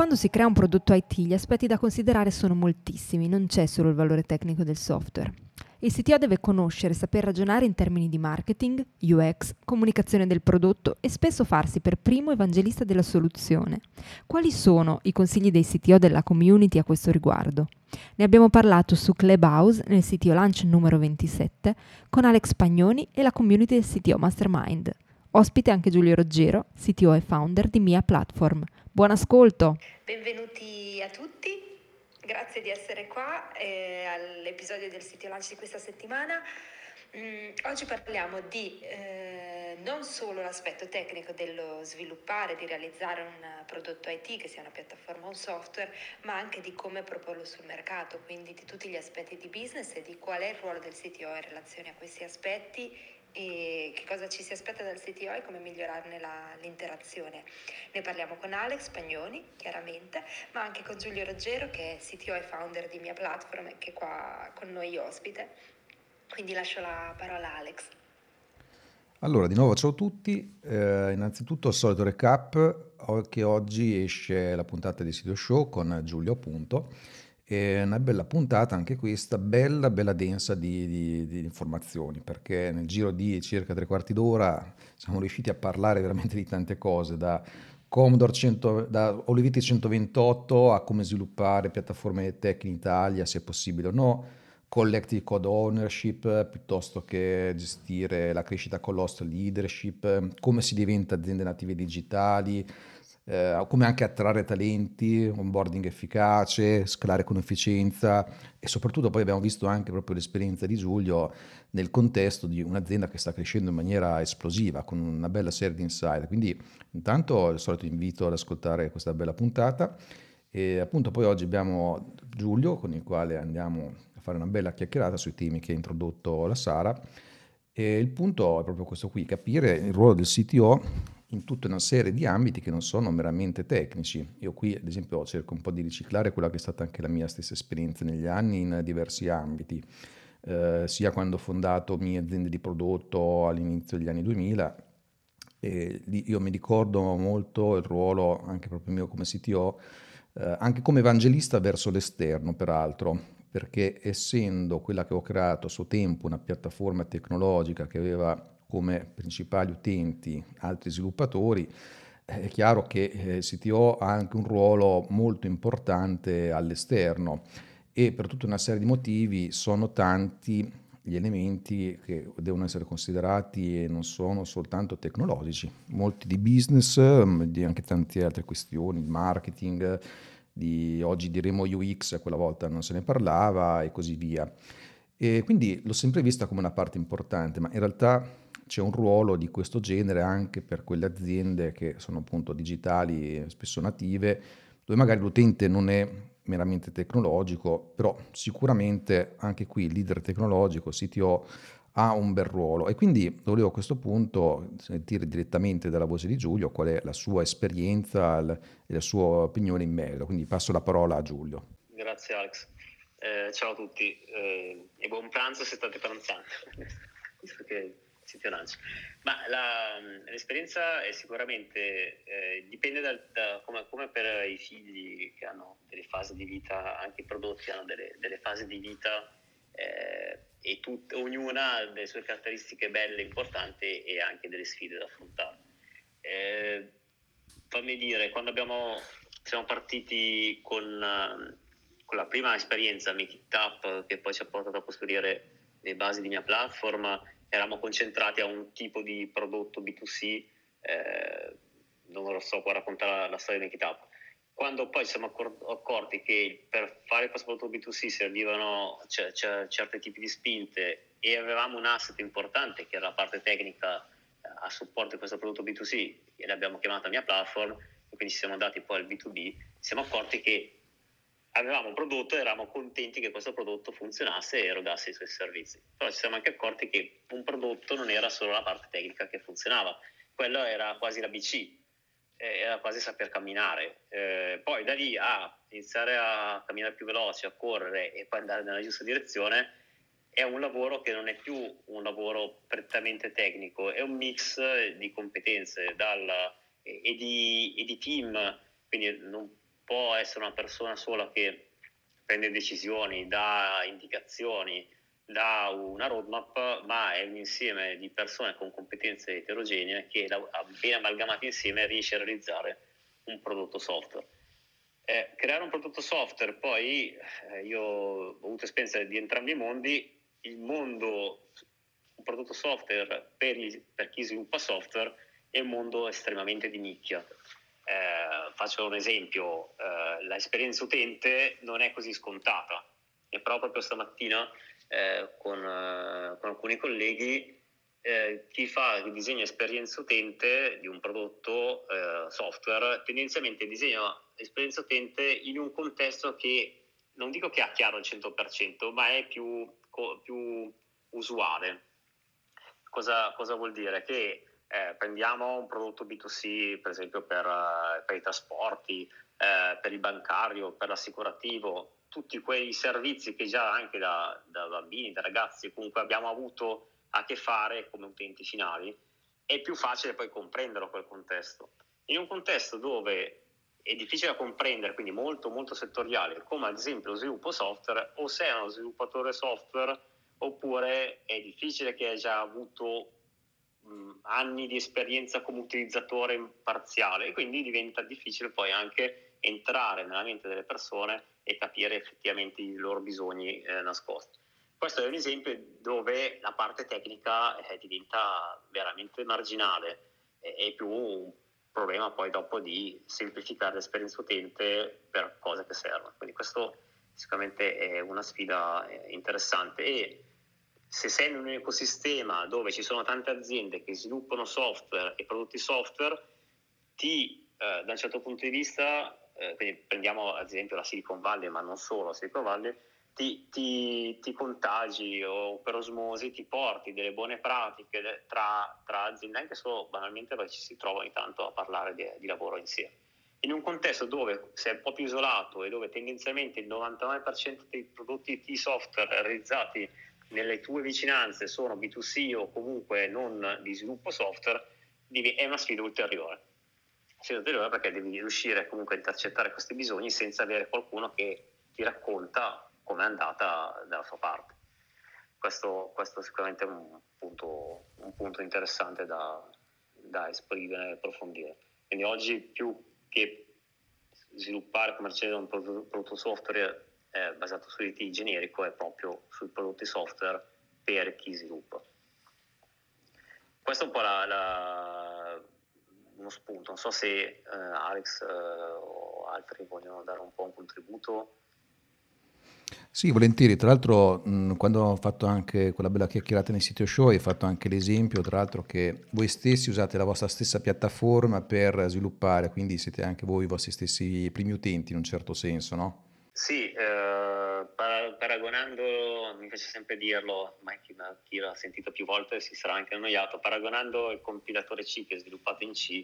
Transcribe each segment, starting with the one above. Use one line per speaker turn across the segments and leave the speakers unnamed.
Quando si crea un prodotto IT, gli aspetti da considerare sono moltissimi, non c'è solo il valore tecnico del software. Il CTO deve conoscere, saper ragionare in termini di marketing, UX, comunicazione del prodotto e spesso farsi per primo evangelista della soluzione. Quali sono i consigli dei CTO della community a questo riguardo? Ne abbiamo parlato su Clubhouse nel CTO Lunch numero 27 con Alex Pagnoni e la community del CTO Mastermind. Ospite anche Giulio Roggero, CTO e founder di Mia Platform. Buon ascolto!
Benvenuti a tutti, grazie di essere qua eh, all'episodio del City Lunch di questa settimana. Mm, oggi parliamo di eh, non solo l'aspetto tecnico dello sviluppare, di realizzare un prodotto IT che sia una piattaforma o un software, ma anche di come proporlo sul mercato, quindi di tutti gli aspetti di business e di qual è il ruolo del CTO in relazione a questi aspetti e che cosa ci si aspetta dal CTO e come migliorarne la, l'interazione. Ne parliamo con Alex Pagnoni, chiaramente, ma anche con Giulio Roggero che è CTO e founder di Mia Platform e che è qua con noi ospite. Quindi lascio la parola a Alex.
Allora, di nuovo ciao a tutti. Eh, innanzitutto il solito recap che oggi esce la puntata di Sito Show con Giulio appunto è una bella puntata anche questa, bella, bella densa di, di, di, informazioni, perché nel giro di circa tre quarti d'ora siamo riusciti a parlare veramente di tante cose, da Commodore 100, da Olivetti 128 a come sviluppare piattaforme tech in Italia, se è possibile o no, collective code ownership piuttosto che gestire la crescita con l'host leadership, come si diventa aziende native digitali, eh, come anche attrarre talenti, onboarding efficace, scalare con efficienza. E soprattutto poi abbiamo visto anche proprio l'esperienza di Giulio nel contesto di un'azienda che sta crescendo in maniera esplosiva con una bella serie di insight. Quindi intanto il solito invito ad ascoltare questa bella puntata. E appunto poi oggi abbiamo Giulio con il quale andiamo a fare una bella chiacchierata sui temi che ha introdotto la Sara. E il punto è proprio questo qui, capire il ruolo del CTO in tutta una serie di ambiti che non sono meramente tecnici. Io qui, ad esempio, cerco un po' di riciclare quella che è stata anche la mia stessa esperienza negli anni in diversi ambiti, eh, sia quando ho fondato mie aziende di prodotto all'inizio degli anni 2000, e io mi ricordo molto il ruolo anche proprio mio come CTO, eh, anche come evangelista verso l'esterno, peraltro, perché essendo quella che ho creato a suo tempo una piattaforma tecnologica che aveva come principali utenti altri sviluppatori, è chiaro che il eh, CTO ha anche un ruolo molto importante all'esterno e per tutta una serie di motivi sono tanti gli elementi che devono essere considerati e non sono soltanto tecnologici, molti di business, mm, di anche tante altre questioni, marketing, di, oggi diremo UX, quella volta non se ne parlava e così via. E quindi l'ho sempre vista come una parte importante, ma in realtà c'è un ruolo di questo genere anche per quelle aziende che sono appunto digitali, spesso native, dove magari l'utente non è meramente tecnologico, però sicuramente anche qui il leader tecnologico, CTO, ha un bel ruolo. E quindi volevo a questo punto sentire direttamente dalla voce di Giulio qual è la sua esperienza e la sua opinione in merito, quindi passo la parola a Giulio.
Grazie Alex, eh, ciao a tutti. Eh, e buon pranzo se state pranzando, visto che Lancio. Ma la, l'esperienza è sicuramente eh, dipende da, da come, come, per i figli che hanno delle fasi di vita, anche i prodotti hanno delle, delle fasi di vita eh, e tut, ognuna ha delle sue caratteristiche belle, importanti e anche delle sfide da affrontare. Eh, fammi dire, quando abbiamo, siamo partiti con, con la prima esperienza Make It Up, che poi ci ha portato a costruire le basi di mia platform, eravamo concentrati a un tipo di prodotto B2C, eh, non lo so, può raccontare la, la storia di Make Quando poi ci siamo accor- accorti che per fare questo prodotto B2C servivano c- c- certi tipi di spinte e avevamo un asset importante che era la parte tecnica eh, a supporto di questo prodotto B2C e l'abbiamo chiamata mia platform e quindi siamo andati poi al B2B, ci siamo accorti che avevamo un prodotto e eravamo contenti che questo prodotto funzionasse e erogasse i suoi servizi. Però ci siamo anche accorti che un prodotto non era solo la parte tecnica che funzionava, quello era quasi l'ABC, era quasi saper camminare. Eh, poi da lì a iniziare a camminare più veloce, a correre e poi andare nella giusta direzione, è un lavoro che non è più un lavoro prettamente tecnico, è un mix di competenze dal, e, di, e di team, quindi non può essere una persona sola che prende decisioni, dà indicazioni, dà una roadmap, ma è un insieme di persone con competenze eterogenee che ben amalgamate insieme riesce a realizzare un prodotto software. Eh, creare un prodotto software, poi eh, io ho avuto esperienza di entrambi i mondi, il mondo, un prodotto software per, il, per chi sviluppa software è un mondo estremamente di nicchia. Eh, faccio un esempio, eh, l'esperienza utente non è così scontata, e però proprio stamattina eh, con, eh, con, alcuni colleghi eh, chi fa il disegno esperienza utente di un prodotto eh, software tendenzialmente disegna esperienza utente in un contesto che non dico che ha chiaro al 100%, ma è più, più usuale. Cosa, cosa, vuol dire? Che eh, prendiamo un prodotto B2C, per esempio per, eh, per i trasporti, eh, per il bancario, per l'assicurativo, tutti quei servizi che già anche da, da bambini, da ragazzi comunque abbiamo avuto a che fare come utenti finali, è più facile poi comprenderlo quel contesto. In un contesto dove è difficile da comprendere, quindi molto molto settoriale, come ad esempio lo sviluppo software, o sei uno sviluppatore software oppure è difficile che hai già avuto anni di esperienza come utilizzatore parziale e quindi diventa difficile poi anche entrare nella mente delle persone e capire effettivamente i loro bisogni eh, nascosti. Questo è un esempio dove la parte tecnica eh, diventa veramente marginale e più un problema poi dopo di semplificare l'esperienza utente per cose che servono. Quindi questo sicuramente è una sfida eh, interessante e se sei in un ecosistema dove ci sono tante aziende che sviluppano software e prodotti software, ti, eh, da un certo punto di vista, eh, prendiamo ad esempio la Silicon Valley, ma non solo la Silicon Valley, ti, ti, ti, contagi o per osmosi ti porti delle buone pratiche tra, tra, aziende, anche solo banalmente perché ci si trova ogni tanto a parlare di, di lavoro insieme. In un contesto dove sei un po' più isolato e dove tendenzialmente il 99% dei prodotti di software realizzati nelle tue vicinanze sono B2C o comunque non di sviluppo software, è una sfida ulteriore. Sfida ulteriore perché devi riuscire comunque a intercettare questi bisogni senza avere qualcuno che ti racconta come è andata dalla sua parte. Questo, questo sicuramente è un punto, un punto interessante da, da esprimere e approfondire. Quindi oggi più che sviluppare commercializzare un prodotto software eh, basato su IT generico è proprio sui prodotti software per chi sviluppa. Questo è un po' la, la, uno spunto, non so se eh, Alex eh, o altri vogliono dare un po' un contributo.
Sì, volentieri. Tra l'altro, mh, quando ho fatto anche quella bella chiacchierata nei sito show, hai fatto anche l'esempio, tra l'altro, che voi stessi usate la vostra stessa piattaforma per sviluppare, quindi siete anche voi i vostri stessi primi utenti in un certo senso, no?
Sì, eh, paragonando, mi piace sempre dirlo, ma chi, chi l'ha sentito più volte si sarà anche annoiato, paragonando il compilatore C che è sviluppato in C,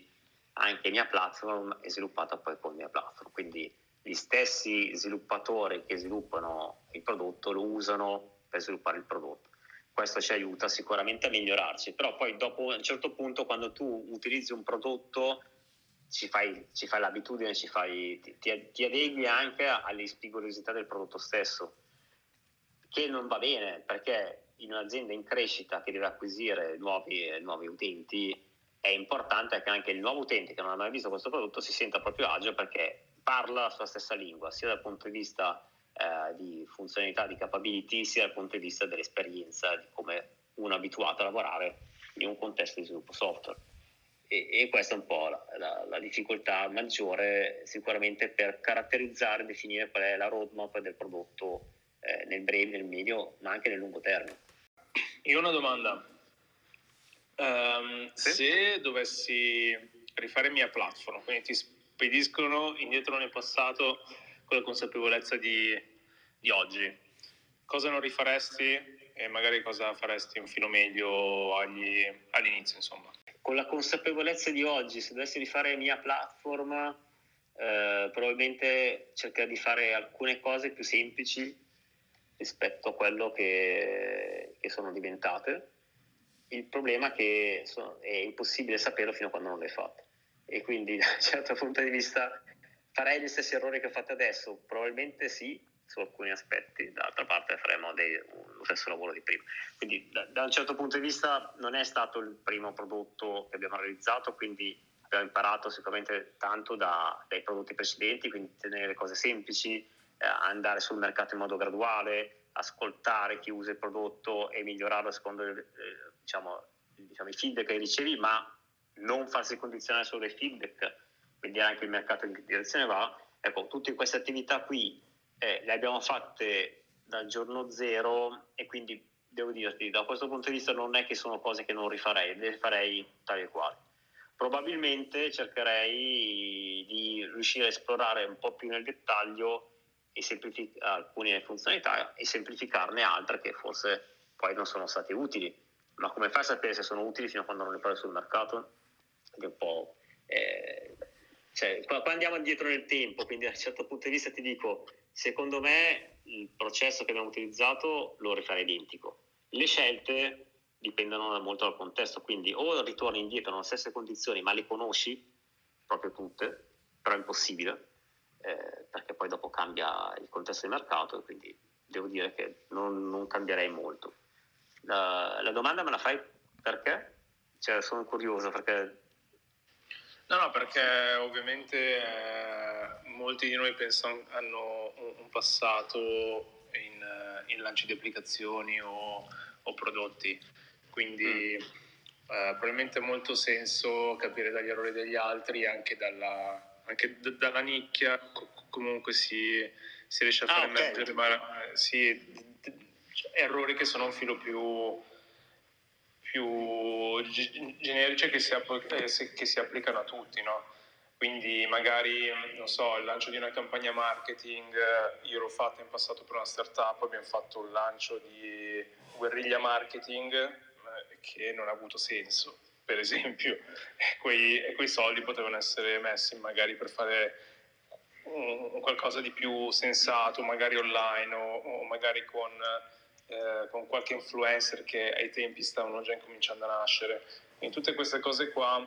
anche mia platform è sviluppata poi con mia platform, quindi gli stessi sviluppatori che sviluppano il prodotto lo usano per sviluppare il prodotto. Questo ci aiuta sicuramente a migliorarci, però poi dopo un certo punto quando tu utilizzi un prodotto ci fai, ci fai l'abitudine, ci fai, ti, ti, adegui anche alle spigolosità del prodotto stesso, che non va bene perché in un'azienda in crescita che deve acquisire nuovi, nuovi utenti è importante che anche il nuovo utente che non ha mai visto questo prodotto si senta proprio agio perché parla la sua stessa lingua, sia dal punto di vista eh, di funzionalità, di capability, sia dal punto di vista dell'esperienza, di come uno è abituato a lavorare in un contesto di sviluppo software. E, e questa è un po' la, la, la, difficoltà maggiore sicuramente per caratterizzare e definire qual è la roadmap del prodotto eh, nel breve, nel medio, ma anche nel lungo termine.
Io ho una domanda. Um, sì? Se dovessi rifare mia platform, quindi ti spediscono indietro nel passato con la consapevolezza di, di oggi. Cosa non rifaresti e magari cosa faresti un filo meglio agli, all'inizio, insomma.
Con la consapevolezza di oggi, se dovessi rifare mia platform, eh, probabilmente cercherei di fare alcune cose più semplici rispetto a quello che, che sono diventate. Il problema è che sono, è impossibile saperlo fino a quando non le fatte. E quindi, da un certo punto di vista, farei gli stessi errori che ho fatto adesso? Probabilmente sì, su alcuni aspetti, dall'altra parte faremo dei, lo stesso lavoro di prima. Quindi da, da, un certo punto di vista non è stato il primo prodotto che abbiamo realizzato, quindi abbiamo imparato sicuramente tanto da, dai prodotti precedenti, quindi tenere le cose semplici, eh, andare sul mercato in modo graduale, ascoltare chi usa il prodotto e migliorarlo secondo eh, diciamo, diciamo, i feedback che ricevi, ma non farsi condizionare solo dai feedback, quindi anche il mercato in che direzione va. Ecco, tutte queste attività qui eh, le abbiamo fatte dal giorno zero e quindi devo dirti, da questo punto di vista non è che sono cose che non rifarei, le farei tali e quali. Probabilmente cercherei di riuscire a esplorare un po' più nel dettaglio semplific- alcune funzionalità e semplificarne altre che forse poi non sono state utili. Ma come fai a sapere se sono utili fino a quando non le provi sul mercato? È un po'... Eh, cioè, qua, qua andiamo indietro nel tempo, quindi da un certo punto di vista ti dico, Secondo me il processo che abbiamo utilizzato lo rifare identico. Le scelte dipendono molto dal contesto, quindi o ritorni indietro nelle stesse condizioni ma le conosci proprio tutte, però è impossibile, eh, perché poi dopo cambia il contesto di mercato quindi devo dire che non, non cambierei molto. La, la, domanda me la fai perché? Cioè, sono curioso perché...
No, no, perché ovviamente eh, molti di noi pensano, hanno un passato in, in lanci di applicazioni o, o prodotti, quindi mm. eh, probabilmente ha molto senso capire dagli errori degli altri anche dalla, anche d- dalla nicchia co- comunque si, si, riesce a fare ah, okay. emergere ma, sì, d- cioè, errori che sono un filo più più generici che si, app- che si applicano a tutti, no? Quindi magari, non so, il lancio di una campagna marketing, eh, io l'ho fatto in passato per una startup, abbiamo fatto un lancio di guerriglia marketing eh, che non ha avuto senso, per esempio, quei, quei soldi potevano essere messi magari per fare qualcosa di più sensato, magari online o, o magari con, eh, con qualche influencer che ai tempi stavano già incominciando a nascere. Quindi tutte queste cose qua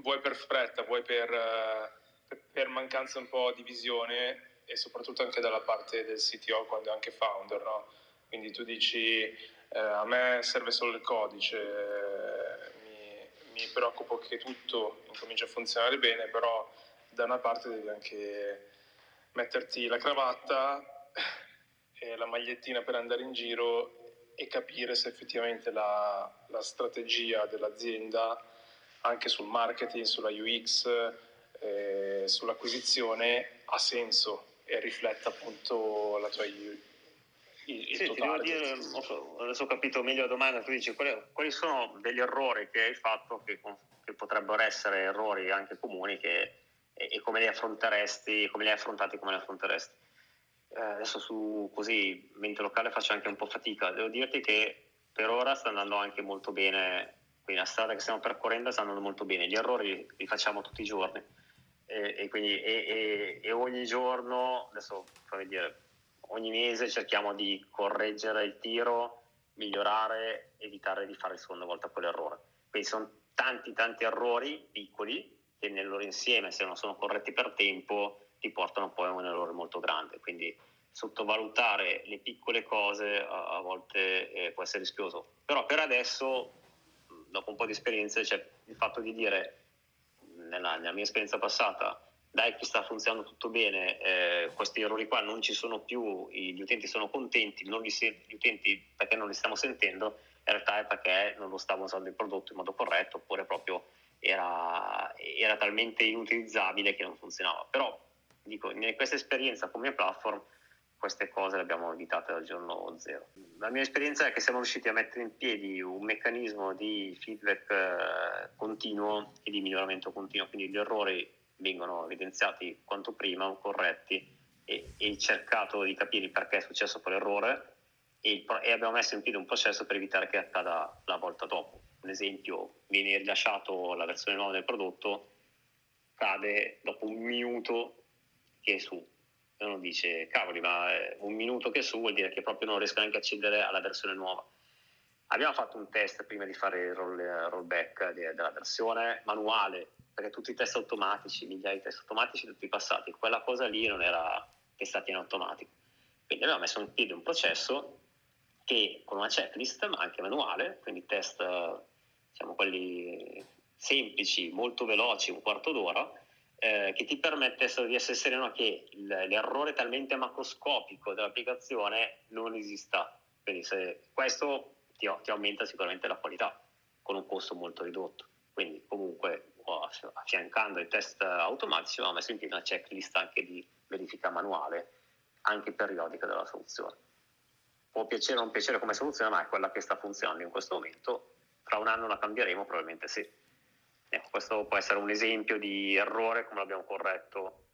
vuoi per fretta, vuoi per, eh, per, mancanza un po' di visione e soprattutto anche dalla parte del CTO quando è anche founder, no? Quindi tu dici eh, a me serve solo il codice, mi, mi, preoccupo che tutto incominci a funzionare bene, però da una parte devi anche metterti la cravatta e la magliettina per andare in giro e capire se effettivamente la, la strategia dell'azienda anche sul marketing, sulla UX, eh, sull'acquisizione ha senso e rifletta appunto la tua il,
il sì, tuo dire, adesso ho capito meglio la domanda, tu dici quali, quali sono degli errori che hai fatto che, che potrebbero essere errori anche comuni che, e, e, come li affronteresti, come li hai affrontati, come li affronteresti. Eh, adesso su così mente locale faccio anche un po' fatica, devo dirti che per ora sta andando anche molto bene. Quindi la strada che stiamo percorrendo sta andando molto bene, gli errori li facciamo tutti i giorni. E, e, quindi, e, e ogni giorno, adesso fammi dire, ogni mese cerchiamo di correggere il tiro, migliorare, evitare di fare la seconda volta quell'errore. Quindi sono tanti tanti errori piccoli che nel loro insieme, se non sono corretti per tempo, ti portano poi a un errore molto grande. Quindi sottovalutare le piccole cose a, a volte eh, può essere rischioso. Però per adesso dopo un po' di esperienza, cioè il fatto di dire nella, nella mia esperienza passata dai che sta funzionando tutto bene, eh, questi errori qua non ci sono più, gli utenti sono contenti, non li sen- gli utenti perché non li stiamo sentendo, in realtà è perché non lo stavo usando il prodotto in modo corretto oppure proprio era, era talmente inutilizzabile che non funzionava. Però dico, in questa esperienza come platform queste cose le abbiamo evitate dal giorno zero. La mia esperienza è che siamo riusciti a mettere in piedi un meccanismo di feedback eh, continuo e di miglioramento continuo, quindi gli errori vengono evidenziati quanto prima, corretti e, e cercato di capire perché è successo quell'errore e, e abbiamo messo in piedi un processo per evitare che accada la volta dopo. Ad esempio, viene rilasciato la versione nuova del prodotto, cade dopo un minuto che è su. E uno dice, cavoli, ma un minuto che su vuol dire che proprio non riesco neanche a accedere alla versione nuova. Abbiamo fatto un test prima di fare il roll, rollback della versione manuale, perché tutti i test automatici, migliaia di test automatici, tutti passati. Quella cosa lì non era testata in automatico. Quindi abbiamo messo in piedi un processo che con una checklist, ma anche manuale, quindi test, diciamo quelli semplici, molto veloci, un quarto d'ora, eh, che ti permette di essere sereno che l'errore talmente macroscopico dell'applicazione non esista. Quindi questo ti, ti aumenta sicuramente la qualità con un costo molto ridotto. Quindi comunque affiancando i test automatici abbiamo messo in piedi una checklist anche di verifica manuale, anche periodica della soluzione. Può piacere o non piacere come soluzione, ma è quella che sta funzionando in questo momento. Tra un anno la cambieremo? Probabilmente sì. Ecco, questo può essere un esempio di errore come l'abbiamo corretto.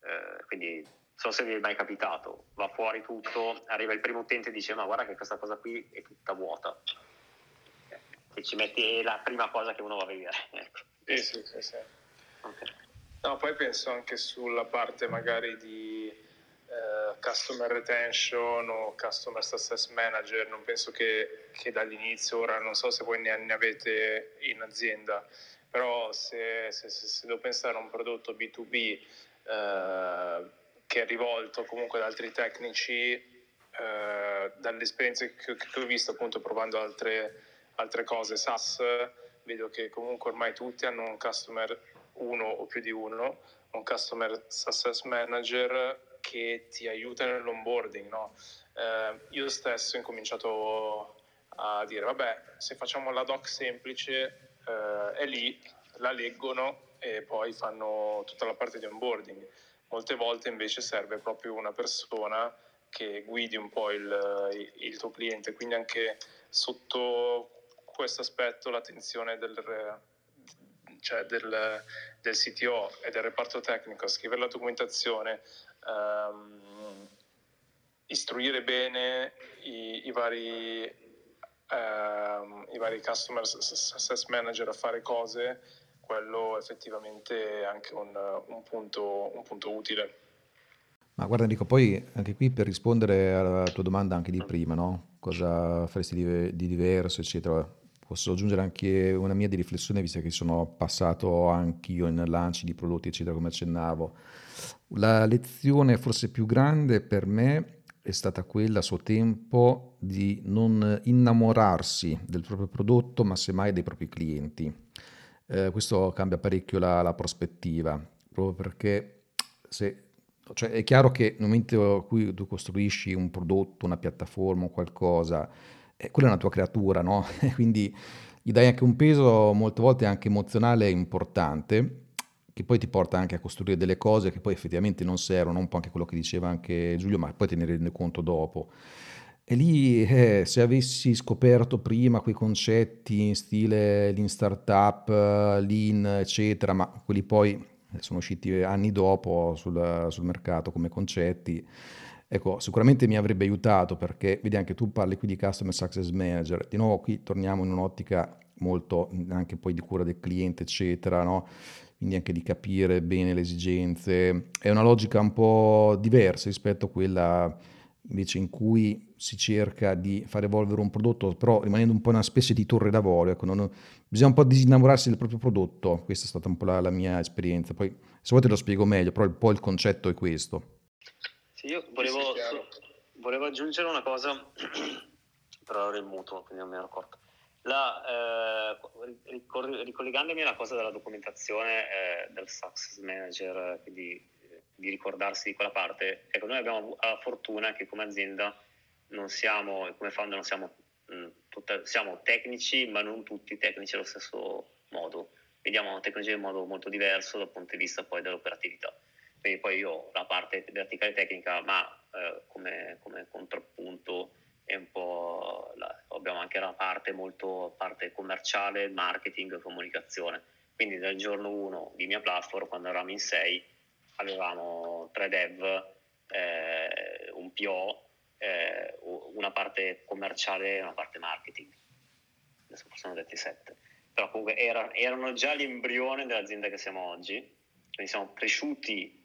Eh, quindi non so se vi è mai capitato, va fuori tutto, arriva il primo utente e dice ma guarda che questa cosa qui è tutta vuota. E ci metti la prima cosa che uno va a vedere. Ecco.
Sì, sì, sì. sì. Okay. No, poi penso anche sulla parte magari di eh, customer retention o customer success manager, non penso che, che, dall'inizio, ora non so se voi ne, ne avete in azienda, però se, se, se, se, devo pensare a un prodotto B2B eh, che è rivolto comunque ad altri tecnici, eh, dalle esperienze che, che, ho visto appunto provando altre, altre cose SaaS, vedo che comunque ormai tutti hanno un customer uno o più di uno, un customer success manager che ti aiuta nell'onboarding. No? Eh, io stesso ho incominciato a dire, vabbè, se facciamo la doc semplice, eh, è lì, la leggono e poi fanno tutta la parte di onboarding. Molte volte invece serve proprio una persona che guidi un po' il, il tuo cliente, quindi anche sotto questo aspetto l'attenzione del, cioè del, del, CTO e del reparto tecnico scrivere la documentazione, um, istruire bene i, i vari um, i vari customer success manager a fare cose, quello effettivamente è anche un, un, punto, un punto utile.
Ma guarda Enrico, poi anche qui per rispondere alla tua domanda anche di prima, no? cosa faresti di, di diverso, eccetera, posso aggiungere anche una mia di riflessione, visto che sono passato anch'io in lanci di prodotti, eccetera, come accennavo. La lezione forse più grande per me è stata quella a suo tempo di non innamorarsi del proprio prodotto, ma semmai dei propri clienti. Eh, questo cambia parecchio la, la prospettiva, proprio perché se, cioè è chiaro che nel momento in cui tu costruisci un prodotto, una piattaforma qualcosa, eh, quella è una tua creatura, no? Quindi gli dai anche un peso molte volte anche emozionale importante, che poi ti porta anche a costruire delle cose che poi effettivamente non servono, un po' anche quello che diceva anche Giulio, ma poi te ne rendi conto dopo. E lì, eh, se avessi scoperto prima quei concetti in stile lean startup, lean, eccetera, ma quelli poi sono usciti anni dopo sul, sul mercato come concetti, Ecco, sicuramente mi avrebbe aiutato perché, vedi, anche tu parli qui di Customer Success Manager, di nuovo qui torniamo in un'ottica molto anche poi di cura del cliente, eccetera, no? Quindi anche di capire bene le esigenze. È una logica un po' diversa rispetto a quella invece in cui si cerca di far evolvere un prodotto, però rimanendo un po' una specie di torre d'avorio. Ecco, non, bisogna un po' disinnamorarsi del proprio prodotto, questa è stata un po' la, la mia esperienza. Poi se vuoi te lo spiego meglio, però un po' il concetto è questo.
Sì, io volevo, volevo aggiungere una cosa, però ero in mutuo, quindi non mi ero accorto. La, eh, ricollegandomi alla cosa della documentazione eh, del Success Manager, quindi eh, di ricordarsi di quella parte, ecco, noi abbiamo la fortuna che come azienda non siamo, come founder non siamo, mh, mm, tutta, siamo tecnici, ma non tutti tecnici allo stesso modo. Vediamo la tecnologia in modo molto diverso dal punto di vista poi dell'operatività quindi poi io la parte verticale tecnica, ma eh, come, come, la, abbiamo anche la parte molto parte commerciale, marketing e comunicazione. Quindi dal giorno 1 di mia platform, quando eravamo in 6, avevamo tre dev eh, un PO, eh, una parte commerciale e una parte marketing. Adesso sono detti sette. Però comunque era, erano già l'embrione dell'azienda che siamo oggi, quindi siamo cresciuti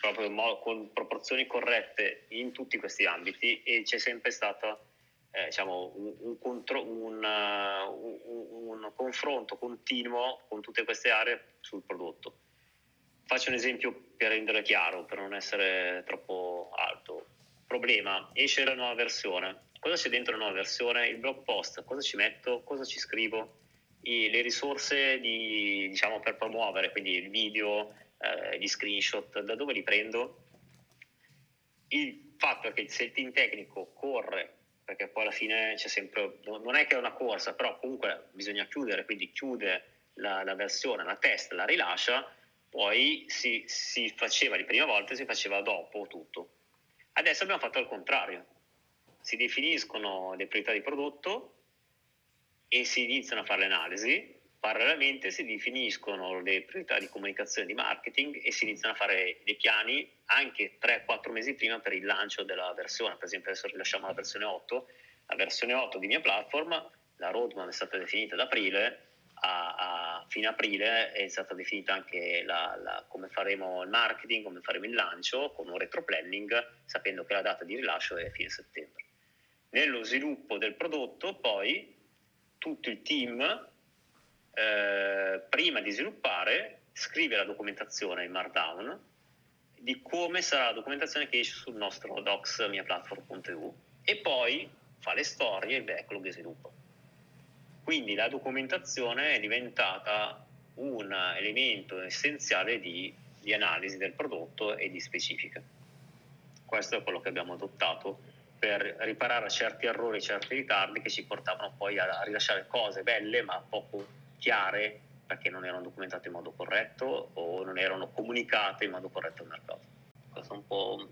proprio con proporzioni corrette in tutti questi ambiti e c'è sempre stato eh, diciamo, un, un, contro, un, uh, un, confronto continuo con tutte queste aree sul prodotto. Faccio un esempio per rendere chiaro, per non essere troppo alto. Problema, esce la nuova versione. Cosa c'è dentro la nuova versione? Il blog post, cosa ci metto, cosa ci scrivo, I, le risorse di, diciamo, per promuovere, quindi il video, eh, gli screenshot, da dove li prendo? Il fatto è che se il team tecnico corre perché poi alla fine c'è sempre, non è che è una corsa, però comunque bisogna chiudere, quindi chiude la, la versione, la testa, la rilascia, poi si, si faceva di prima volta, si faceva dopo tutto. Adesso abbiamo fatto il contrario, si definiscono le priorità di prodotto e si iniziano a fare le analisi, parallelamente si definiscono le priorità di comunicazione di marketing e si iniziano a fare dei piani anche 3-4 mesi prima per il lancio della versione. Per esempio adesso rilasciamo la versione 8, la versione 8 di mia platform, la roadmap è stata definita ad aprile, a, a fine aprile è stata definita anche la, la, come faremo il marketing, come faremo il lancio con un retro planning, sapendo che la data di rilascio è fine settembre. Nello sviluppo del prodotto poi tutto il team eh, prima di sviluppare scrive la documentazione in Markdown di come sarà la documentazione che esce sul nostro docs miaplatform.eu e poi fa le storie, il backlog e sviluppo. Quindi la documentazione è diventata un elemento essenziale di, di analisi del prodotto e di specifica. Questo è quello che abbiamo adottato per riparare a certi errori, certi ritardi che ci portavano poi a rilasciare cose belle ma poco chiare perché non erano documentate in modo corretto o non erano comunicate in modo corretto al mercato. Questa è un po'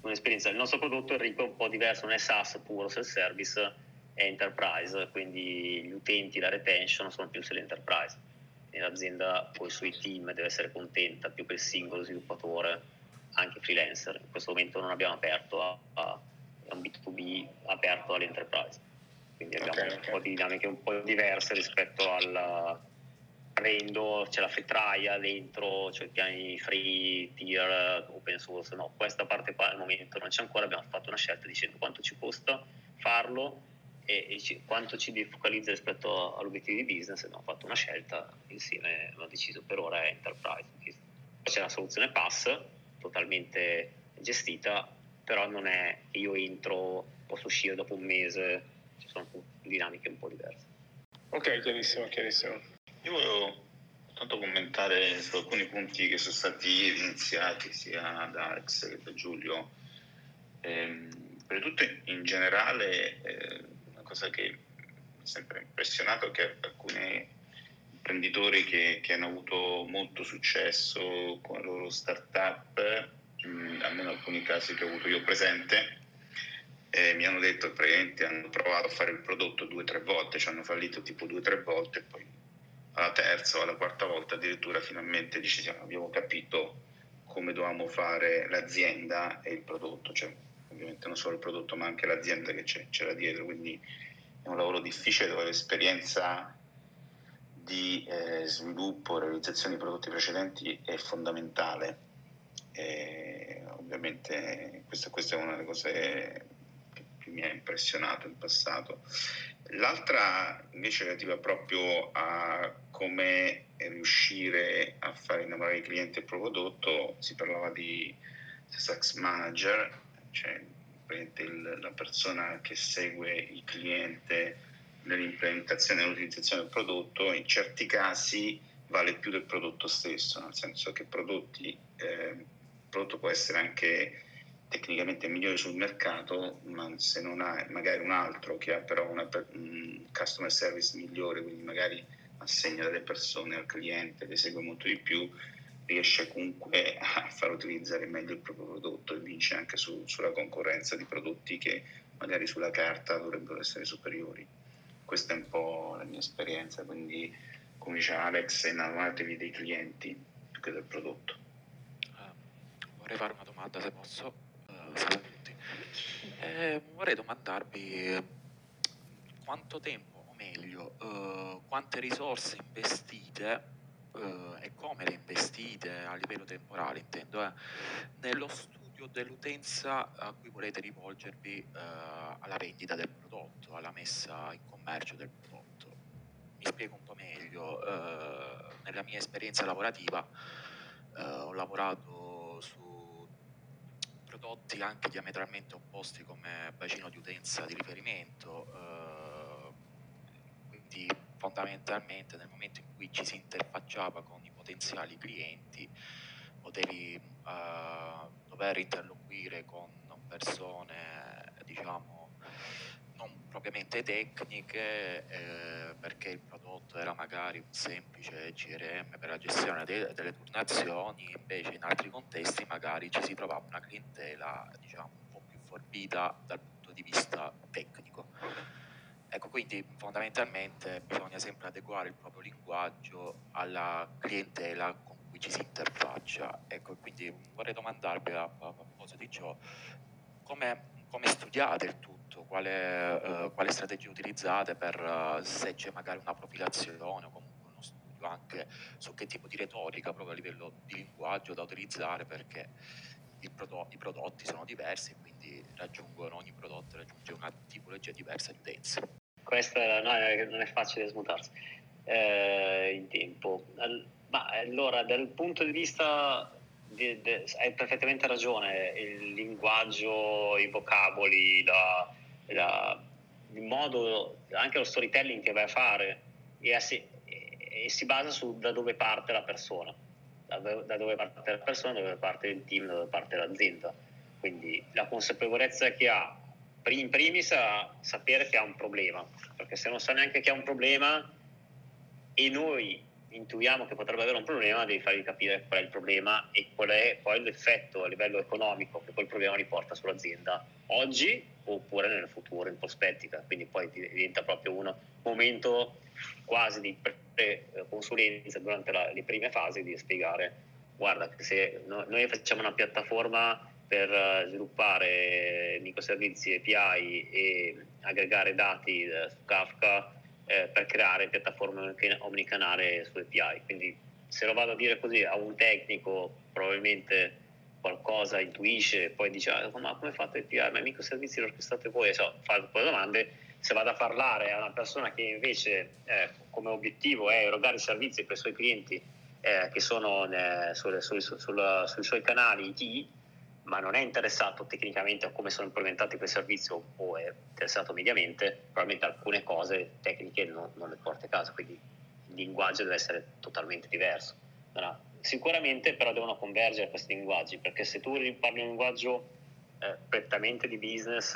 un'esperienza. Il nostro prodotto è un po' diverso, non è SaaS puro, self-service, è enterprise, quindi gli utenti, la retention sono più sull'enterprise. L'azienda poi sui team deve essere contenta più che il singolo sviluppatore, anche freelancer. In questo momento non abbiamo aperto a, a un B2B aperto all'enterprise. Quindi abbiamo okay, un okay. po' di dinamiche un po' diverse rispetto al prendo, c'è la free trial dentro, c'è i piani free, tier, open source. No, questa parte qua al momento non c'è ancora, abbiamo fatto una scelta dicendo quanto ci costa farlo e, e ci, quanto ci defocalizza rispetto all'obiettivo di business. Abbiamo fatto una scelta insieme, abbiamo deciso per ora è enterprise. C'è la soluzione pass totalmente gestita però non è che io entro, posso uscire dopo un mese, ci sono dinamiche un po' diverse.
Ok, chiarissimo, chiarissimo.
Io volevo tanto commentare su alcuni punti che sono stati iniziati sia da Alex che da Giulio. Eh, per tutto in generale eh, una cosa che mi ha sempre impressionato è che alcuni imprenditori che, che hanno avuto molto successo con le loro start-up mh, almeno alcuni casi che ho avuto io presente, eh, mi hanno detto che hanno provato a fare il prodotto due o tre volte, ci hanno fallito tipo due o tre volte e poi alla terza o alla quarta volta addirittura finalmente dici, abbiamo capito come dovevamo fare l'azienda e il prodotto, cioè ovviamente non solo il prodotto ma anche l'azienda che c'era dietro, quindi è un lavoro difficile dove l'esperienza di eh, sviluppo, realizzazione di prodotti precedenti è fondamentale. Eh, ovviamente questa, questa, è una delle cose che mi ha impressionato in passato. L'altra invece relativa proprio a come riuscire a fare innamorare i clienti del proprio prodotto, si parlava di success manager, cioè il, la persona che segue il cliente nell'implementazione e nell'utilizzazione del prodotto, in certi casi vale più del prodotto stesso, nel senso che prodotti eh, prodotto può essere anche tecnicamente migliore sul mercato, ma se non ha magari un altro che ha però una, un customer service migliore, quindi magari assegna delle persone al cliente, le segue molto di più, riesce comunque a far utilizzare meglio il proprio prodotto e vince anche su, sulla concorrenza di prodotti che magari sulla carta dovrebbero essere superiori. Questa è un po' la mia esperienza, quindi come dice Alex, innamoratevi dei clienti più che del prodotto
vorrei fare una domanda se posso. Salve a tutti. Eh, vorrei domandarvi quanto tempo, o meglio, eh, quante risorse investite eh, e come le investite a livello temporale, intendo, eh, nello studio dell'utenza a cui volete rivolgervi eh, alla vendita del prodotto, alla messa in commercio del prodotto. Mi spiego un po' meglio, eh, nella mia esperienza lavorativa eh, ho lavorato su prodotti anche diametralmente opposti come bacino di utenza di riferimento, eh, quindi fondamentalmente nel momento in cui ci si interfacciava con i potenziali clienti potevi uh, dover interloquire con persone diciamo non propriamente tecniche eh, perché il prodotto era magari un semplice CRM per la gestione de- delle turnazioni invece in altri contesti magari ci si trovava una clientela diciamo un po' più forbita dal punto di vista tecnico Ecco, quindi fondamentalmente bisogna sempre adeguare il proprio linguaggio alla clientela con cui ci si interfaccia. Ecco, quindi vorrei domandarvi a, proposito di ciò, come, come studiate il tutto, quale, uh, quale strategia utilizzate per uh, se c'è magari una profilazione o comunque uno studio anche su che tipo di retorica proprio a livello di linguaggio da utilizzare perché prodotto, i prodotti sono diversi e quindi raggiungono ogni prodotto raggiunge una tipologia diversa di utenze
questa no, non è facile smutarsi eh, in tempo. Ma allora, dal punto di vista, hai perfettamente ragione, il linguaggio, i vocaboli, la, la, il modo, anche lo storytelling che vai a fare e, a si, e si basa su da dove parte la persona, da, da dove parte la persona, da dove parte il team, da dove parte l'azienda. Quindi la consapevolezza che ha in primis a sapere che ha un problema, perché se non sa neanche che ha un problema e noi intuiamo che potrebbe avere un problema, devi fargli capire qual è il problema e qual è poi l'effetto a livello economico che quel problema riporta sull'azienda oggi oppure nel futuro, in prospettica. Quindi poi diventa proprio un momento quasi di consulenza durante la, le prime fasi di spiegare guarda se noi facciamo una piattaforma per eh, sviluppare microservizi API e aggregare dati eh, su Kafka eh, per creare piattaforme omnicanale su API. Quindi se lo vado a dire così a un tecnico probabilmente qualcosa intuisce, poi dice ah, ma come fate API? Ma i microservizi li orchestrate voi? So, fa un domande. Se vado a parlare a una persona che invece eh, come obiettivo è erogare servizi per i suoi clienti eh, che sono eh, sulle, sul, sul, sul, sui suoi canali IT, ma non è interessato tecnicamente a come sono implementati quei servizi o, è interessato mediamente, probabilmente alcune cose tecniche non, non, le porta a casa, quindi il linguaggio deve essere totalmente diverso. No? Sicuramente però devono convergere questi linguaggi, perché se tu parli un linguaggio eh, prettamente di business,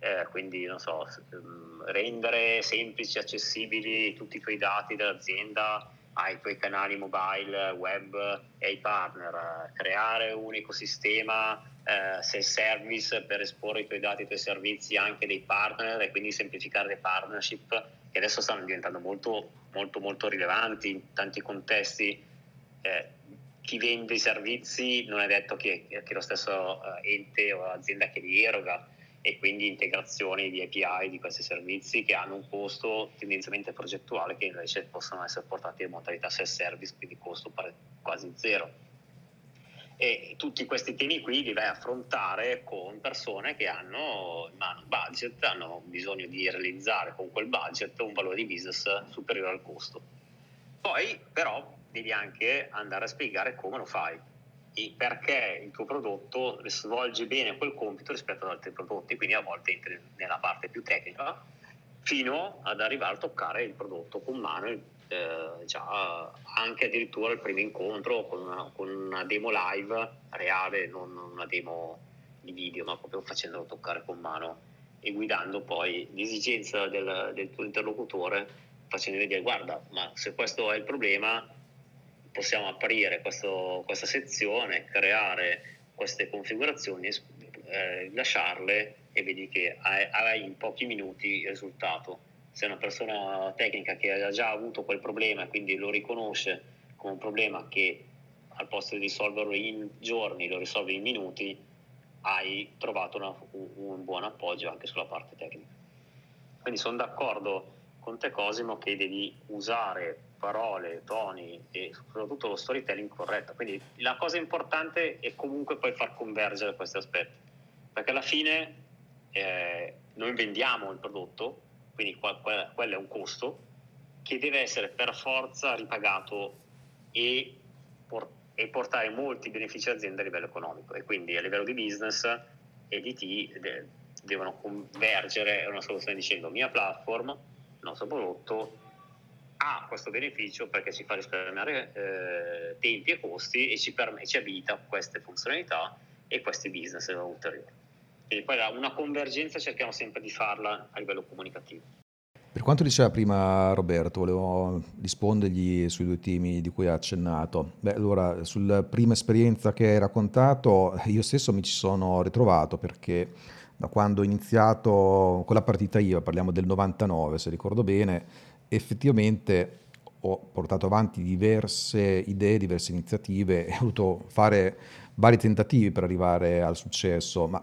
eh, quindi non so, mm, rendere semplici, accessibili tutti i tuoi dati dell'azienda, ai tuoi canali mobile, web e ai partner, creare un ecosistema eh, self-service per esporre i tuoi dati, i tuoi servizi anche dei partner e quindi semplificare le partnership che adesso stanno diventando molto, molto, molto rilevanti in tanti contesti. Eh, chi vende i servizi non è detto che, che lo stesso eh, ente o azienda che li eroga e quindi integrazioni di API di questi servizi che hanno un costo tendenzialmente progettuale che invece possono essere portati in modalità self-service, quindi costo quasi zero. E tutti questi temi qui li vai a affrontare con persone che hanno in mano un budget, hanno bisogno di realizzare con quel budget un valore di business superiore al costo. Poi però devi anche andare a spiegare come lo fai perché il tuo prodotto svolge bene quel compito rispetto ad altri prodotti, quindi a volte entri nella parte più tecnica fino ad arrivare a toccare il prodotto con mano, eh, già anche addirittura il primo incontro con una, con una, demo live reale, non una demo di video, ma proprio facendolo toccare con mano e guidando poi l'esigenza del, del tuo interlocutore, facendogli dire guarda, ma se questo è il problema, possiamo aprire questo, questa sezione, creare queste configurazioni, eh, lasciarle e vedi che hai, in pochi minuti il risultato. Se una persona tecnica che ha già avuto quel problema e quindi lo riconosce come un problema che al posto di risolverlo in giorni lo risolve in minuti, hai trovato una, un, un buon appoggio anche sulla parte tecnica. Quindi sono d'accordo con te Cosimo che devi usare parole, toni e soprattutto lo storytelling corretto. Quindi la cosa importante è comunque poi far convergere questi aspetti, perché alla fine eh, noi vendiamo il prodotto, quindi qua, qua, quello è un costo che deve essere per forza ripagato e, por- e portare molti benefici all'azienda a livello economico e quindi a livello di business e di T de- devono convergere una soluzione dicendo mia platform, il nostro prodotto ha questo beneficio perché ci fa risparmiare eh, tempi e costi e ci, perm- ci abilita queste funzionalità e questi business ulteriori. Quindi poi una convergenza cerchiamo sempre di farla a livello comunicativo.
Per quanto diceva prima Roberto, volevo rispondergli sui due temi di cui ha accennato. Beh, allora, sulla prima esperienza che hai raccontato, io stesso mi ci sono ritrovato perché da quando ho iniziato con la partita IVA, parliamo del 99 se ricordo bene, effettivamente ho portato avanti diverse idee, diverse iniziative ho dovuto fare vari tentativi per arrivare al successo, ma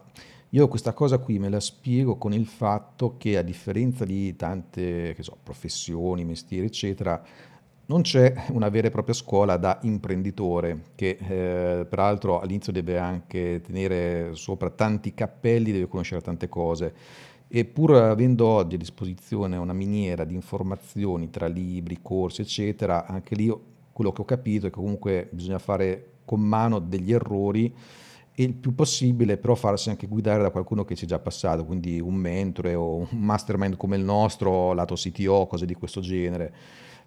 io questa cosa qui me la spiego con il fatto che a differenza di tante so, professioni, mestieri, eccetera, non c'è una vera e propria scuola da imprenditore che eh, peraltro all'inizio deve anche tenere sopra tanti cappelli, deve conoscere tante cose e pur avendo oggi a disposizione una miniera di informazioni tra libri, corsi, eccetera, anche lì quello che ho capito è che comunque bisogna fare con mano degli errori e il più possibile però farsi anche guidare da qualcuno che ci è già passato, quindi un mentore o un mastermind come il nostro, lato CTO, cose di questo genere,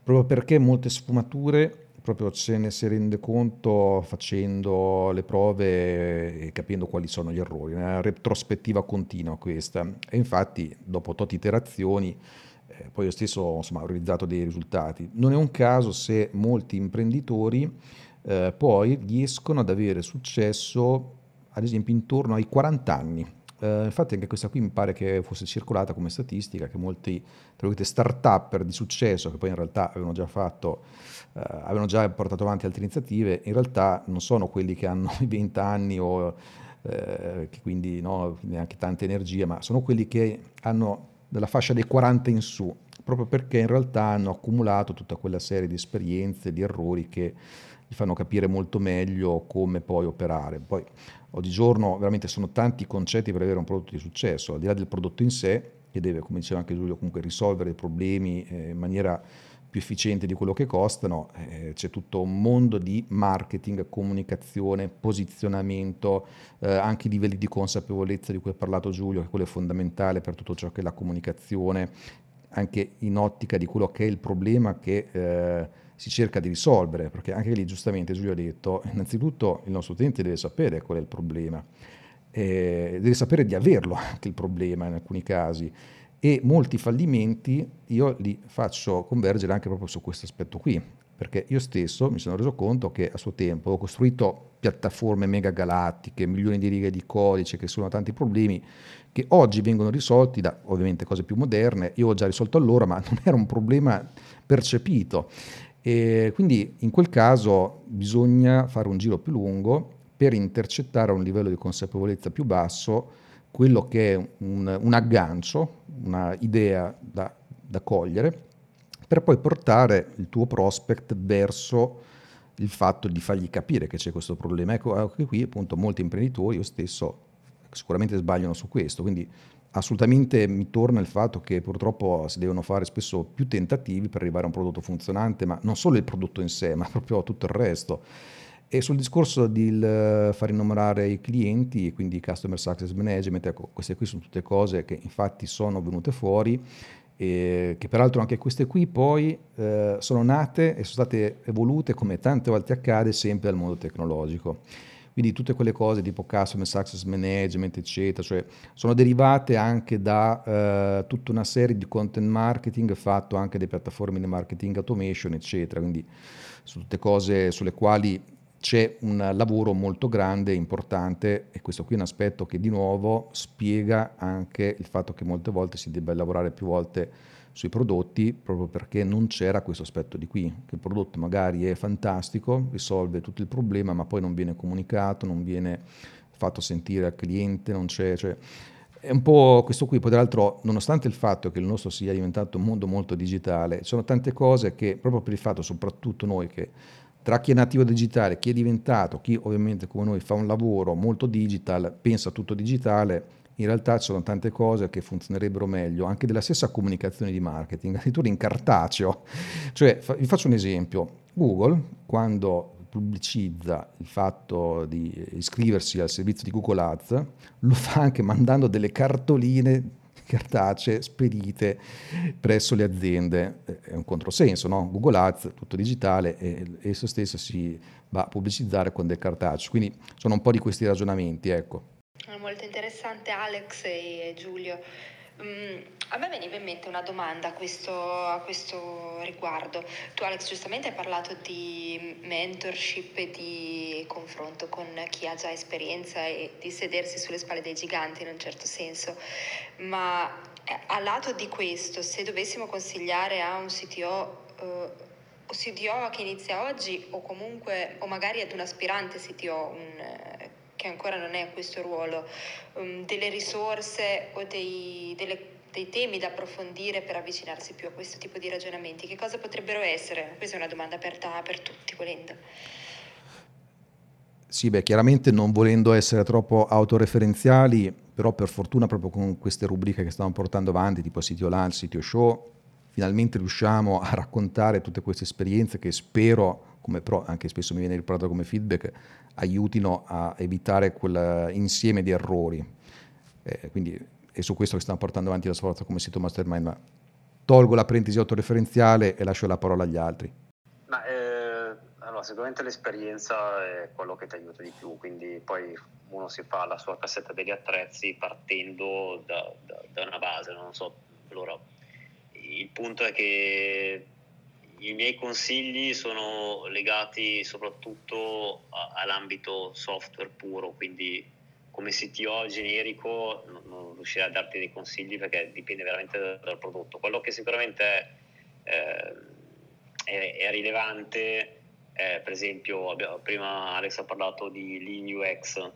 proprio perché molte sfumature proprio ce ne si rende conto facendo le prove e capendo quali sono gli errori, una retrospettiva continua questa e infatti dopo tot iterazioni eh, poi io stesso insomma, ho realizzato dei risultati. Non è un caso se molti imprenditori eh, poi riescono ad avere successo ad esempio intorno ai 40 anni. Uh, infatti anche questa qui mi pare che fosse circolata come statistica, che molti start-up di successo, che poi in realtà avevano già fatto, uh, avevano già portato avanti altre iniziative, in realtà non sono quelli che hanno i 20 anni o uh, che quindi no, neanche tanta energia, ma sono quelli che hanno della fascia dei 40 in su, proprio perché in realtà hanno accumulato tutta quella serie di esperienze, di errori che gli fanno capire molto meglio come poi operare. Poi oggigiorno veramente sono tanti concetti per avere un prodotto di successo, al di là del prodotto in sé, che deve, come diceva anche Giulio, comunque risolvere i problemi eh, in maniera più efficiente di quello che costano, eh, c'è tutto un mondo di marketing, comunicazione, posizionamento, eh, anche i livelli di consapevolezza di cui ha parlato Giulio, che quello è fondamentale per tutto ciò che è la comunicazione, anche in ottica di quello che è il problema che eh, si cerca di risolvere, perché anche lì giustamente Giulio ha detto, innanzitutto il nostro utente deve sapere qual è il problema, eh, deve sapere di averlo anche il problema in alcuni casi e molti fallimenti io li faccio convergere anche proprio su questo aspetto qui, perché io stesso mi sono reso conto che a suo tempo ho costruito piattaforme mega galattiche, milioni di righe di codice che sono tanti problemi che oggi vengono risolti da ovviamente cose più moderne, io ho già risolto allora, ma non era un problema percepito e quindi in quel caso bisogna fare un giro più lungo per intercettare a un livello di consapevolezza più basso quello che è un, un aggancio, una idea da, da cogliere, per poi portare il tuo prospect verso il fatto di fargli capire che c'è questo problema. Ecco, anche qui appunto molti imprenditori, io stesso, sicuramente sbagliano su questo, quindi assolutamente mi torna il fatto che purtroppo si devono fare spesso più tentativi per arrivare a un prodotto funzionante, ma non solo il prodotto in sé, ma proprio tutto il resto. E sul discorso di far innamorare i clienti, quindi customer success management, ecco, queste qui sono tutte cose che infatti sono venute fuori e che peraltro anche queste qui poi eh, sono nate e sono state evolute come tante volte accade sempre dal mondo tecnologico. Quindi tutte quelle cose tipo customer success management, eccetera, cioè sono derivate anche da eh, tutta una serie di content marketing fatto anche da piattaforme di marketing automation, eccetera. Quindi sono tutte cose sulle quali c'è un lavoro molto grande e importante e questo qui è un aspetto che di nuovo spiega anche il fatto che molte volte si debba lavorare più volte sui prodotti proprio perché non c'era questo aspetto di qui, che il prodotto magari è fantastico, risolve tutto il problema, ma poi non viene comunicato, non viene fatto sentire al cliente, non c'è... Cioè, è un po' questo qui, poi tra l'altro, nonostante il fatto che il nostro sia diventato un mondo molto digitale, ci sono tante cose che proprio per il fatto, soprattutto noi che tra chi è nativo digitale, chi è diventato, chi ovviamente come noi fa un lavoro molto digital, pensa tutto digitale, in realtà ci sono tante cose che funzionerebbero meglio, anche della stessa comunicazione di marketing, addirittura in cartaceo. Cioè, vi faccio un esempio. Google, quando pubblicizza il fatto di iscriversi al servizio di Google Ads, lo fa anche mandando delle cartoline cartacee spedite presso le aziende. È un controsenso, no? Google Ads, tutto digitale, e esso stesso si va a pubblicizzare con del cartaceo. Quindi sono un po' di questi ragionamenti, ecco.
Molto interessante Alex e Giulio. Mm, a me veniva in mente una domanda a questo, a questo, riguardo. Tu Alex giustamente hai parlato di mentorship e di confronto con chi ha già esperienza e di sedersi sulle spalle dei giganti in un certo senso, ma eh, a lato di questo, se dovessimo consigliare a un CTO eh, CTO che inizia oggi o comunque o magari ad un aspirante CTO un, eh, che ancora non è questo ruolo, um, delle risorse o dei, delle, dei temi da approfondire per avvicinarsi più a questo tipo di ragionamenti? Che cosa potrebbero essere? Questa è una domanda aperta per tutti, volendo.
Sì, beh, chiaramente non volendo essere troppo autoreferenziali, però per fortuna proprio con queste rubriche che stiamo portando avanti, tipo Sitio Lunch, Sitio Show, finalmente riusciamo a raccontare tutte queste esperienze che spero come però anche spesso mi viene riportato come feedback, aiutino a evitare quell'insieme di errori. Eh, quindi è su questo che stiamo portando avanti la sforzo come sito mastermind, ma tolgo la parentesi autoreferenziale e lascio la parola agli altri.
Ma, eh, allora, sicuramente l'esperienza è quello che ti aiuta di più, quindi poi uno si fa la sua cassetta degli attrezzi partendo da, da, da una base, non so, allora il punto è che i miei consigli sono legati soprattutto a, all'ambito software puro, quindi come CTO generico non, non, riuscirei a darti dei consigli perché dipende veramente dal, dal prodotto. Quello che sicuramente è, eh, è, è rilevante, è, per esempio, abbiamo, prima Alex ha parlato di Lean UX,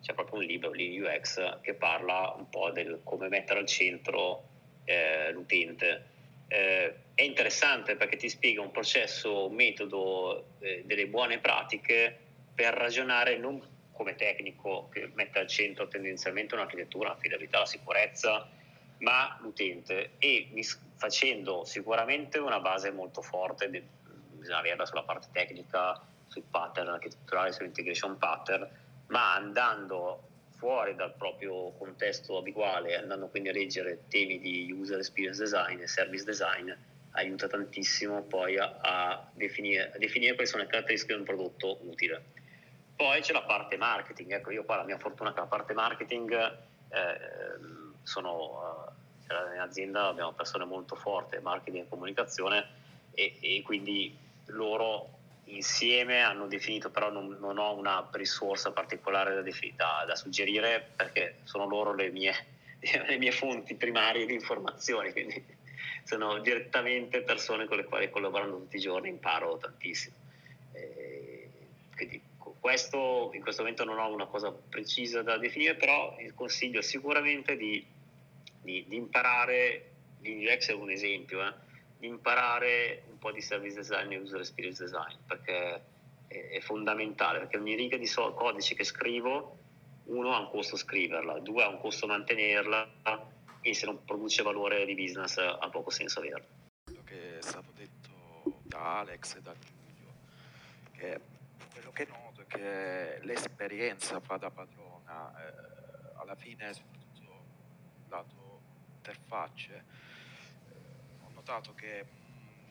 c'è proprio un libro, Lean UX, che parla un po' del come mettere al centro eh, l'utente eh, è interessante perché ti spiega un processo, un metodo, eh, delle buone pratiche per ragionare non come tecnico che mette al centro tendenzialmente un'architettura, l'affidabilità, la sicurezza, ma l'utente. E facendo sicuramente una base molto forte, bisogna averla sulla parte tecnica, sui pattern architetturali, sull'integration pattern, ma andando fuori dal proprio contesto abituale, andando quindi a leggere temi di user experience design e service design, aiuta tantissimo poi a, a, definire, a definire, quali sono le caratteristiche di un prodotto utile. Poi c'è la parte marketing, ecco io qua la mia fortuna è che la parte marketing eh, sono, eh, in azienda abbiamo persone molto forti, marketing e comunicazione e, e quindi loro insieme hanno definito, però non, non ho una risorsa particolare da, da, da, suggerire perché sono loro le mie, le mie fonti primarie di informazioni, quindi sono direttamente persone con le quali collaborando tutti i giorni, imparo tantissimo. Eh, quindi questo, in questo momento non ho una cosa precisa da definire, però il consiglio sicuramente di, di, di imparare, l'UX è un esempio, eh, di imparare un po' di service design e user experience design perché è, è fondamentale perché ogni riga di so- codice che scrivo uno ha un costo scriverla, due ha un costo mantenerla e se non produce valore di business ha poco senso averla.
Quello che è stato detto da Alex e da Giulio, che quello che noto è che l'esperienza fa da padrona, eh, alla fine soprattutto lato interfacce, notato che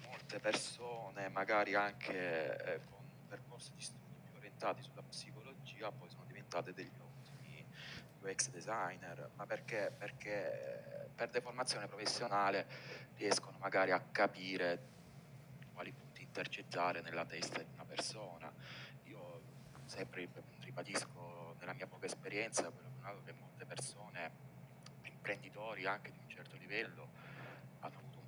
molte persone, magari anche eh, con percorsi di studi più orientati sulla psicologia, poi sono diventate degli UX designer, ma perché? Perché per deformazione professionale riescono magari a capire quali punti intercettare nella testa di una persona. Io sempre ribadisco nella mia poca esperienza quello che ho notato che molte persone, imprenditori anche di un certo livello,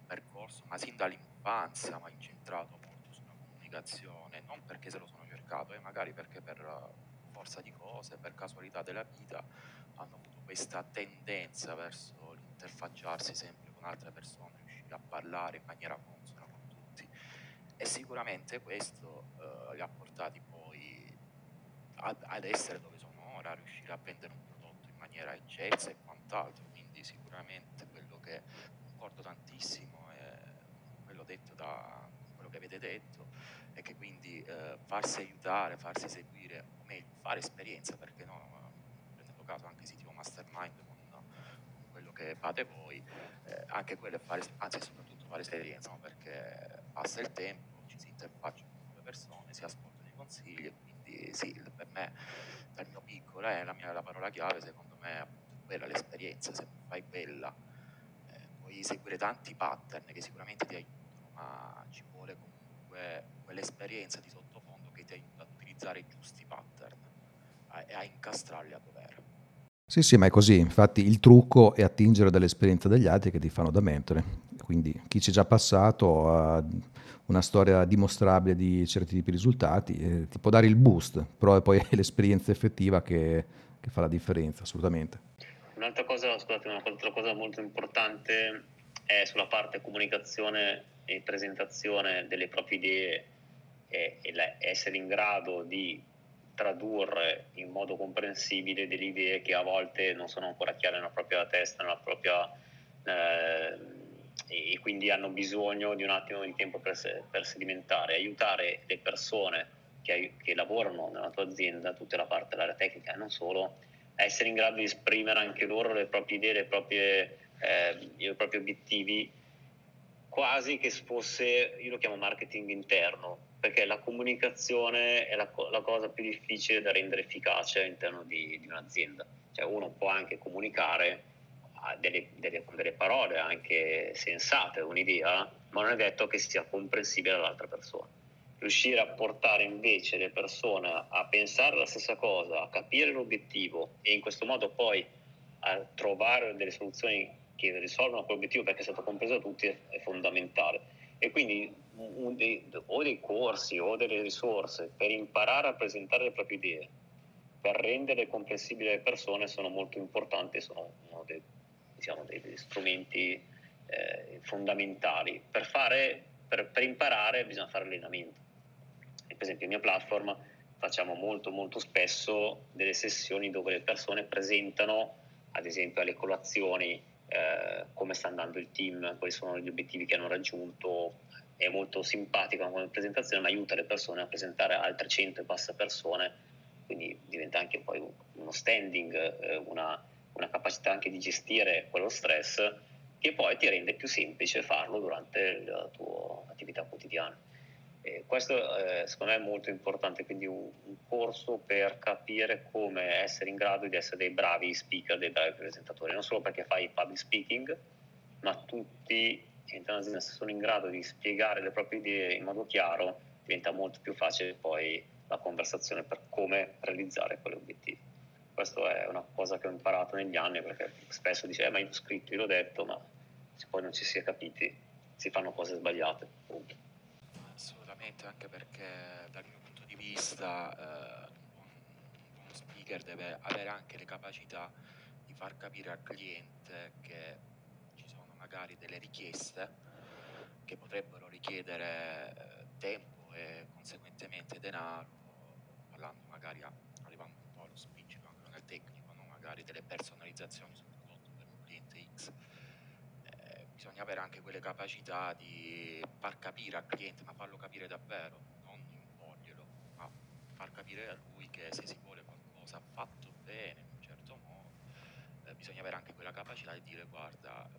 percorso, ma sin dall'infanzia, ma incentrato molto sulla comunicazione, non perché se lo sono cercato, eh, magari perché per forza di cose, per casualità della vita, hanno avuto questa tendenza verso l'interfacciarsi sempre con altre persone, riuscire a parlare in maniera consona con tutti. E sicuramente questo eh, li ha portati poi ad, ad, essere dove sono ora, a riuscire a vendere un prodotto in maniera eccelsa e quant'altro. Quindi sicuramente quello che concordo tantissimo è quello detto da quello che avete detto e che quindi eh, farsi aiutare, farsi seguire, o meglio, fare esperienza, perché no, caso anche siti mastermind con, quello che fate voi, eh, anche quello è fare, anzi soprattutto fare esperienza, no? perché passa il tempo, ci si interfaccia con nuove persone, si ascoltano i consigli quindi sì, per me, dal mio piccolo, è la, mia, la parola chiave secondo me è appunto quella, l'esperienza, se fai quella eh, puoi seguire tanti pattern che sicuramente ti aiutano, ma ci vuole comunque quell'esperienza di sottofondo che ti aiuta ad utilizzare i giusti pattern e a incastrarli a dovere.
Sì, sì, ma è così. Infatti il trucco è attingere dall'esperienza degli altri che ti fanno da mentore. Quindi chi ci è già passato ha una storia dimostrabile di certi tipi di risultati, eh, ti può dare il boost, però è poi l'esperienza effettiva che, che fa la differenza, assolutamente.
Un'altra cosa, scusate, un'altra cosa molto importante è sulla parte comunicazione e presentazione delle proprie idee e, e essere in grado di tradurre in modo comprensibile delle idee che a volte non sono ancora chiare nella propria testa, nella propria, eh, e quindi hanno bisogno di un attimo di tempo per, per sedimentare, aiutare le persone che, che, lavorano nella tua azienda, tutta la parte dell'area tecnica e non solo, a essere in grado di esprimere anche loro le proprie idee, le proprie, eh, i propri obiettivi quasi che fosse, io lo chiamo marketing interno, perché la comunicazione è la, la cosa più difficile da rendere efficace all'interno di, di un'azienda. Cioè uno può anche comunicare delle, delle, delle, parole anche sensate, un'idea, ma non è detto che sia comprensibile all'altra persona. Riuscire a portare invece le persone a pensare la stessa cosa, a capire l'obiettivo e in questo modo poi a trovare delle soluzioni che risolvono quell'obiettivo perché è stato compreso da tutti è fondamentale. E quindi dei, o dei corsi o delle risorse per imparare a presentare le proprie idee, per rendere comprensibili alle persone sono molto importanti, sono uno dei, diciamo, degli strumenti eh, fondamentali. Per, fare, per, per imparare bisogna fare allenamento. E per esempio, in mia platform facciamo molto molto spesso delle sessioni dove le persone presentano ad esempio alle colazioni eh, come sta andando il team, quali sono gli obiettivi che hanno raggiunto. È molto simpatica come presentazione, ma aiuta le persone a presentare altre 100 e passa persone, quindi diventa anche poi uno standing, eh, una, una capacità anche di gestire quello stress che poi ti rende più semplice farlo durante la tua attività quotidiana. E questo eh, secondo me è molto importante, quindi un, un, corso per capire come essere in grado di essere dei bravi speaker, dei bravi presentatori, non solo perché fai public speaking, ma tutti se sono in grado di spiegare le proprie idee in modo chiaro, diventa molto più facile poi la conversazione per come realizzare quegli obiettivi. Questa è una cosa che ho imparato negli anni perché spesso dice, eh, ma io ho scritto, io l'ho detto, ma se poi non ci si è capiti si fanno cose sbagliate. Punto
assolutamente, anche perché dal mio punto di vista eh, un, uno speaker deve avere anche le capacità di far capire al cliente magari delle richieste che potrebbero richiedere eh, tempo e conseguentemente denaro, parlando magari a, arrivando un po' allo specifico anche nel tecnico, no? magari delle personalizzazioni sul prodotto per un cliente X bisogna avere anche quelle capacità di far capire al cliente, ma farlo capire davvero, non imporglielo, ma far capire a lui che se si vuole qualcosa fatto bene, in un certo modo, eh, bisogna avere anche quella capacità di dire guarda,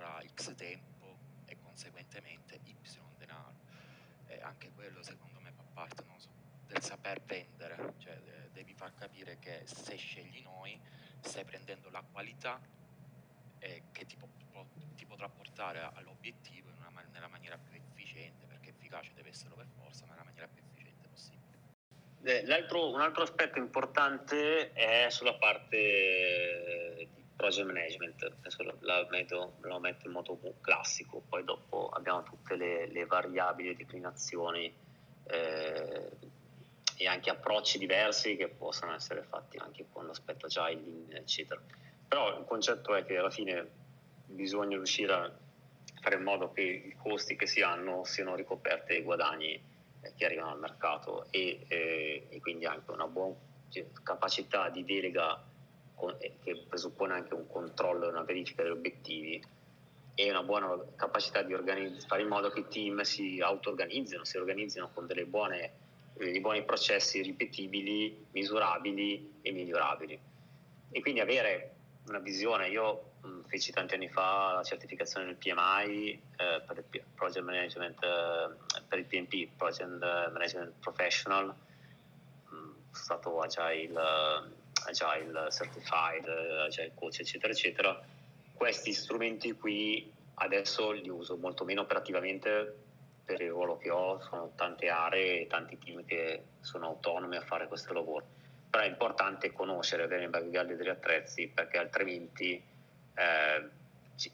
vorrà X tempo e conseguentemente Y denaro. E anche quello secondo me fa parte so, del saper vendere, cioè devi far capire che se scegli noi stai prendendo la qualità eh, che ti, po- ti, potrà portare all'obiettivo una, nella maniera più efficiente, perché efficace deve essere per forza, ma nella maniera più efficiente possibile.
Eh, l'altro, un altro aspetto importante è sulla parte di project management, la metto, la metto in modo classico, poi dopo abbiamo tutte le, le variabili, declinazioni eh, e anche approcci diversi che possono essere fatti anche con l'aspetto agile, eccetera. Però il concetto è che alla fine bisogna riuscire a fare in modo che i costi che si hanno siano ricoperti dai guadagni eh, che arrivano al mercato e, eh, e quindi anche una buona capacità di delega che presuppone anche un controllo e una verifica degli obiettivi e una buona capacità di organizz- fare in modo che i team si auto-organizzino, si organizzino con delle buone, dei buoni processi ripetibili, misurabili e migliorabili. E quindi avere una visione, io mh, feci tanti anni fa la certificazione del PMI eh, per il Project Management, eh, per il PMP, Project Management Professional, mh, sono stato Agile, Agile Certified, Agile Coach, eccetera, eccetera questi strumenti qui adesso li uso molto meno operativamente per il ruolo che ho, sono tante aree e tanti team che sono autonomi a fare questo lavoro. Però è importante conoscere bene il background degli attrezzi perché altrimenti eh,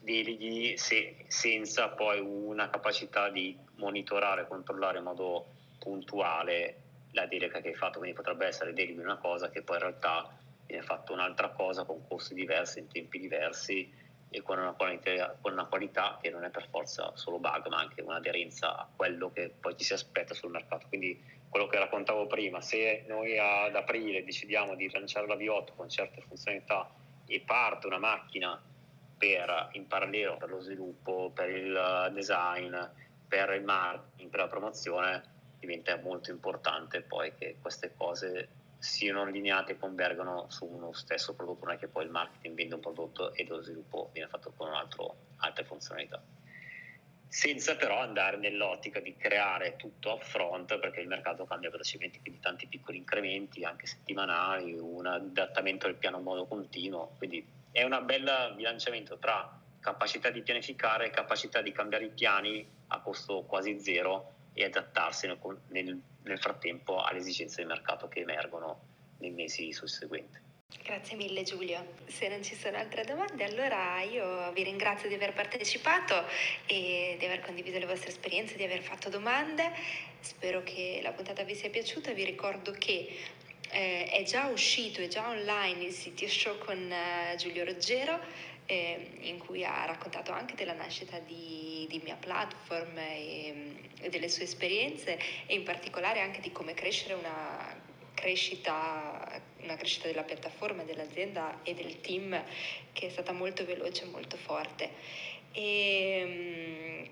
deleghi se, senza poi una capacità di monitorare e controllare in modo puntuale la delega che hai fatto. Quindi potrebbe essere deleghi una cosa che poi in realtà viene fatta un'altra cosa con costi diversi, in tempi diversi e con una, qualità, con una qualità che non è per forza solo bug, ma anche un'aderenza a quello che poi ci si aspetta sul mercato. Quindi quello che raccontavo prima, se noi ad aprile decidiamo di lanciare la V8 con certe funzionalità e parte una macchina per, in parallelo per lo sviluppo, per il design, per il marketing, per la promozione, diventa molto importante poi che queste cose siano allineate e convergono su uno stesso prodotto, non è che poi il marketing vende un prodotto e lo sviluppo viene fatto con altro, altre funzionalità. Senza però andare nell'ottica di creare tutto upfront perché il mercato cambia velocemente, quindi tanti piccoli incrementi, anche settimanali, un adattamento del piano in modo continuo, quindi è un bel bilanciamento tra capacità di pianificare e capacità di cambiare i piani a costo quasi zero e adattarsi nel, nel, frattempo alle esigenze del mercato che emergono nei mesi susseguenti.
Grazie mille Giulio. Se non ci sono altre domande, allora io vi ringrazio di aver partecipato e di aver condiviso le vostre esperienze, di aver fatto domande. Spero che la puntata vi sia piaciuta. Vi ricordo che eh, è già uscito, è già online il CTO Show con uh, Giulio Roggero eh, in cui ha raccontato anche della nascita di, di Mia Platform e, e, delle sue esperienze e in particolare anche di come crescere una crescita, una crescita della piattaforma, dell'azienda e del team che è stata molto veloce e molto forte. E,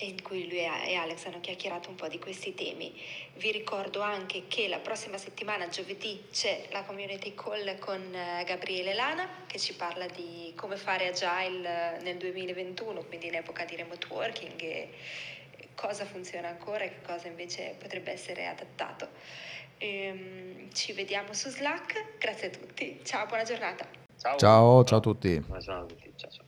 in cui lui e Alex hanno chiacchierato un po' di questi temi. Vi ricordo anche che la prossima settimana, giovedì, c'è la community call con eh, Gabriele Lana che ci parla di come fare agile nel 2021, quindi in epoca di remote working e cosa funziona ancora e che cosa invece potrebbe essere adattato. Ehm, ci vediamo su Slack, grazie a tutti, ciao, buona giornata.
Ciao, ciao, ciao a tutti.
Buona giornata a tutti, ciao ciao.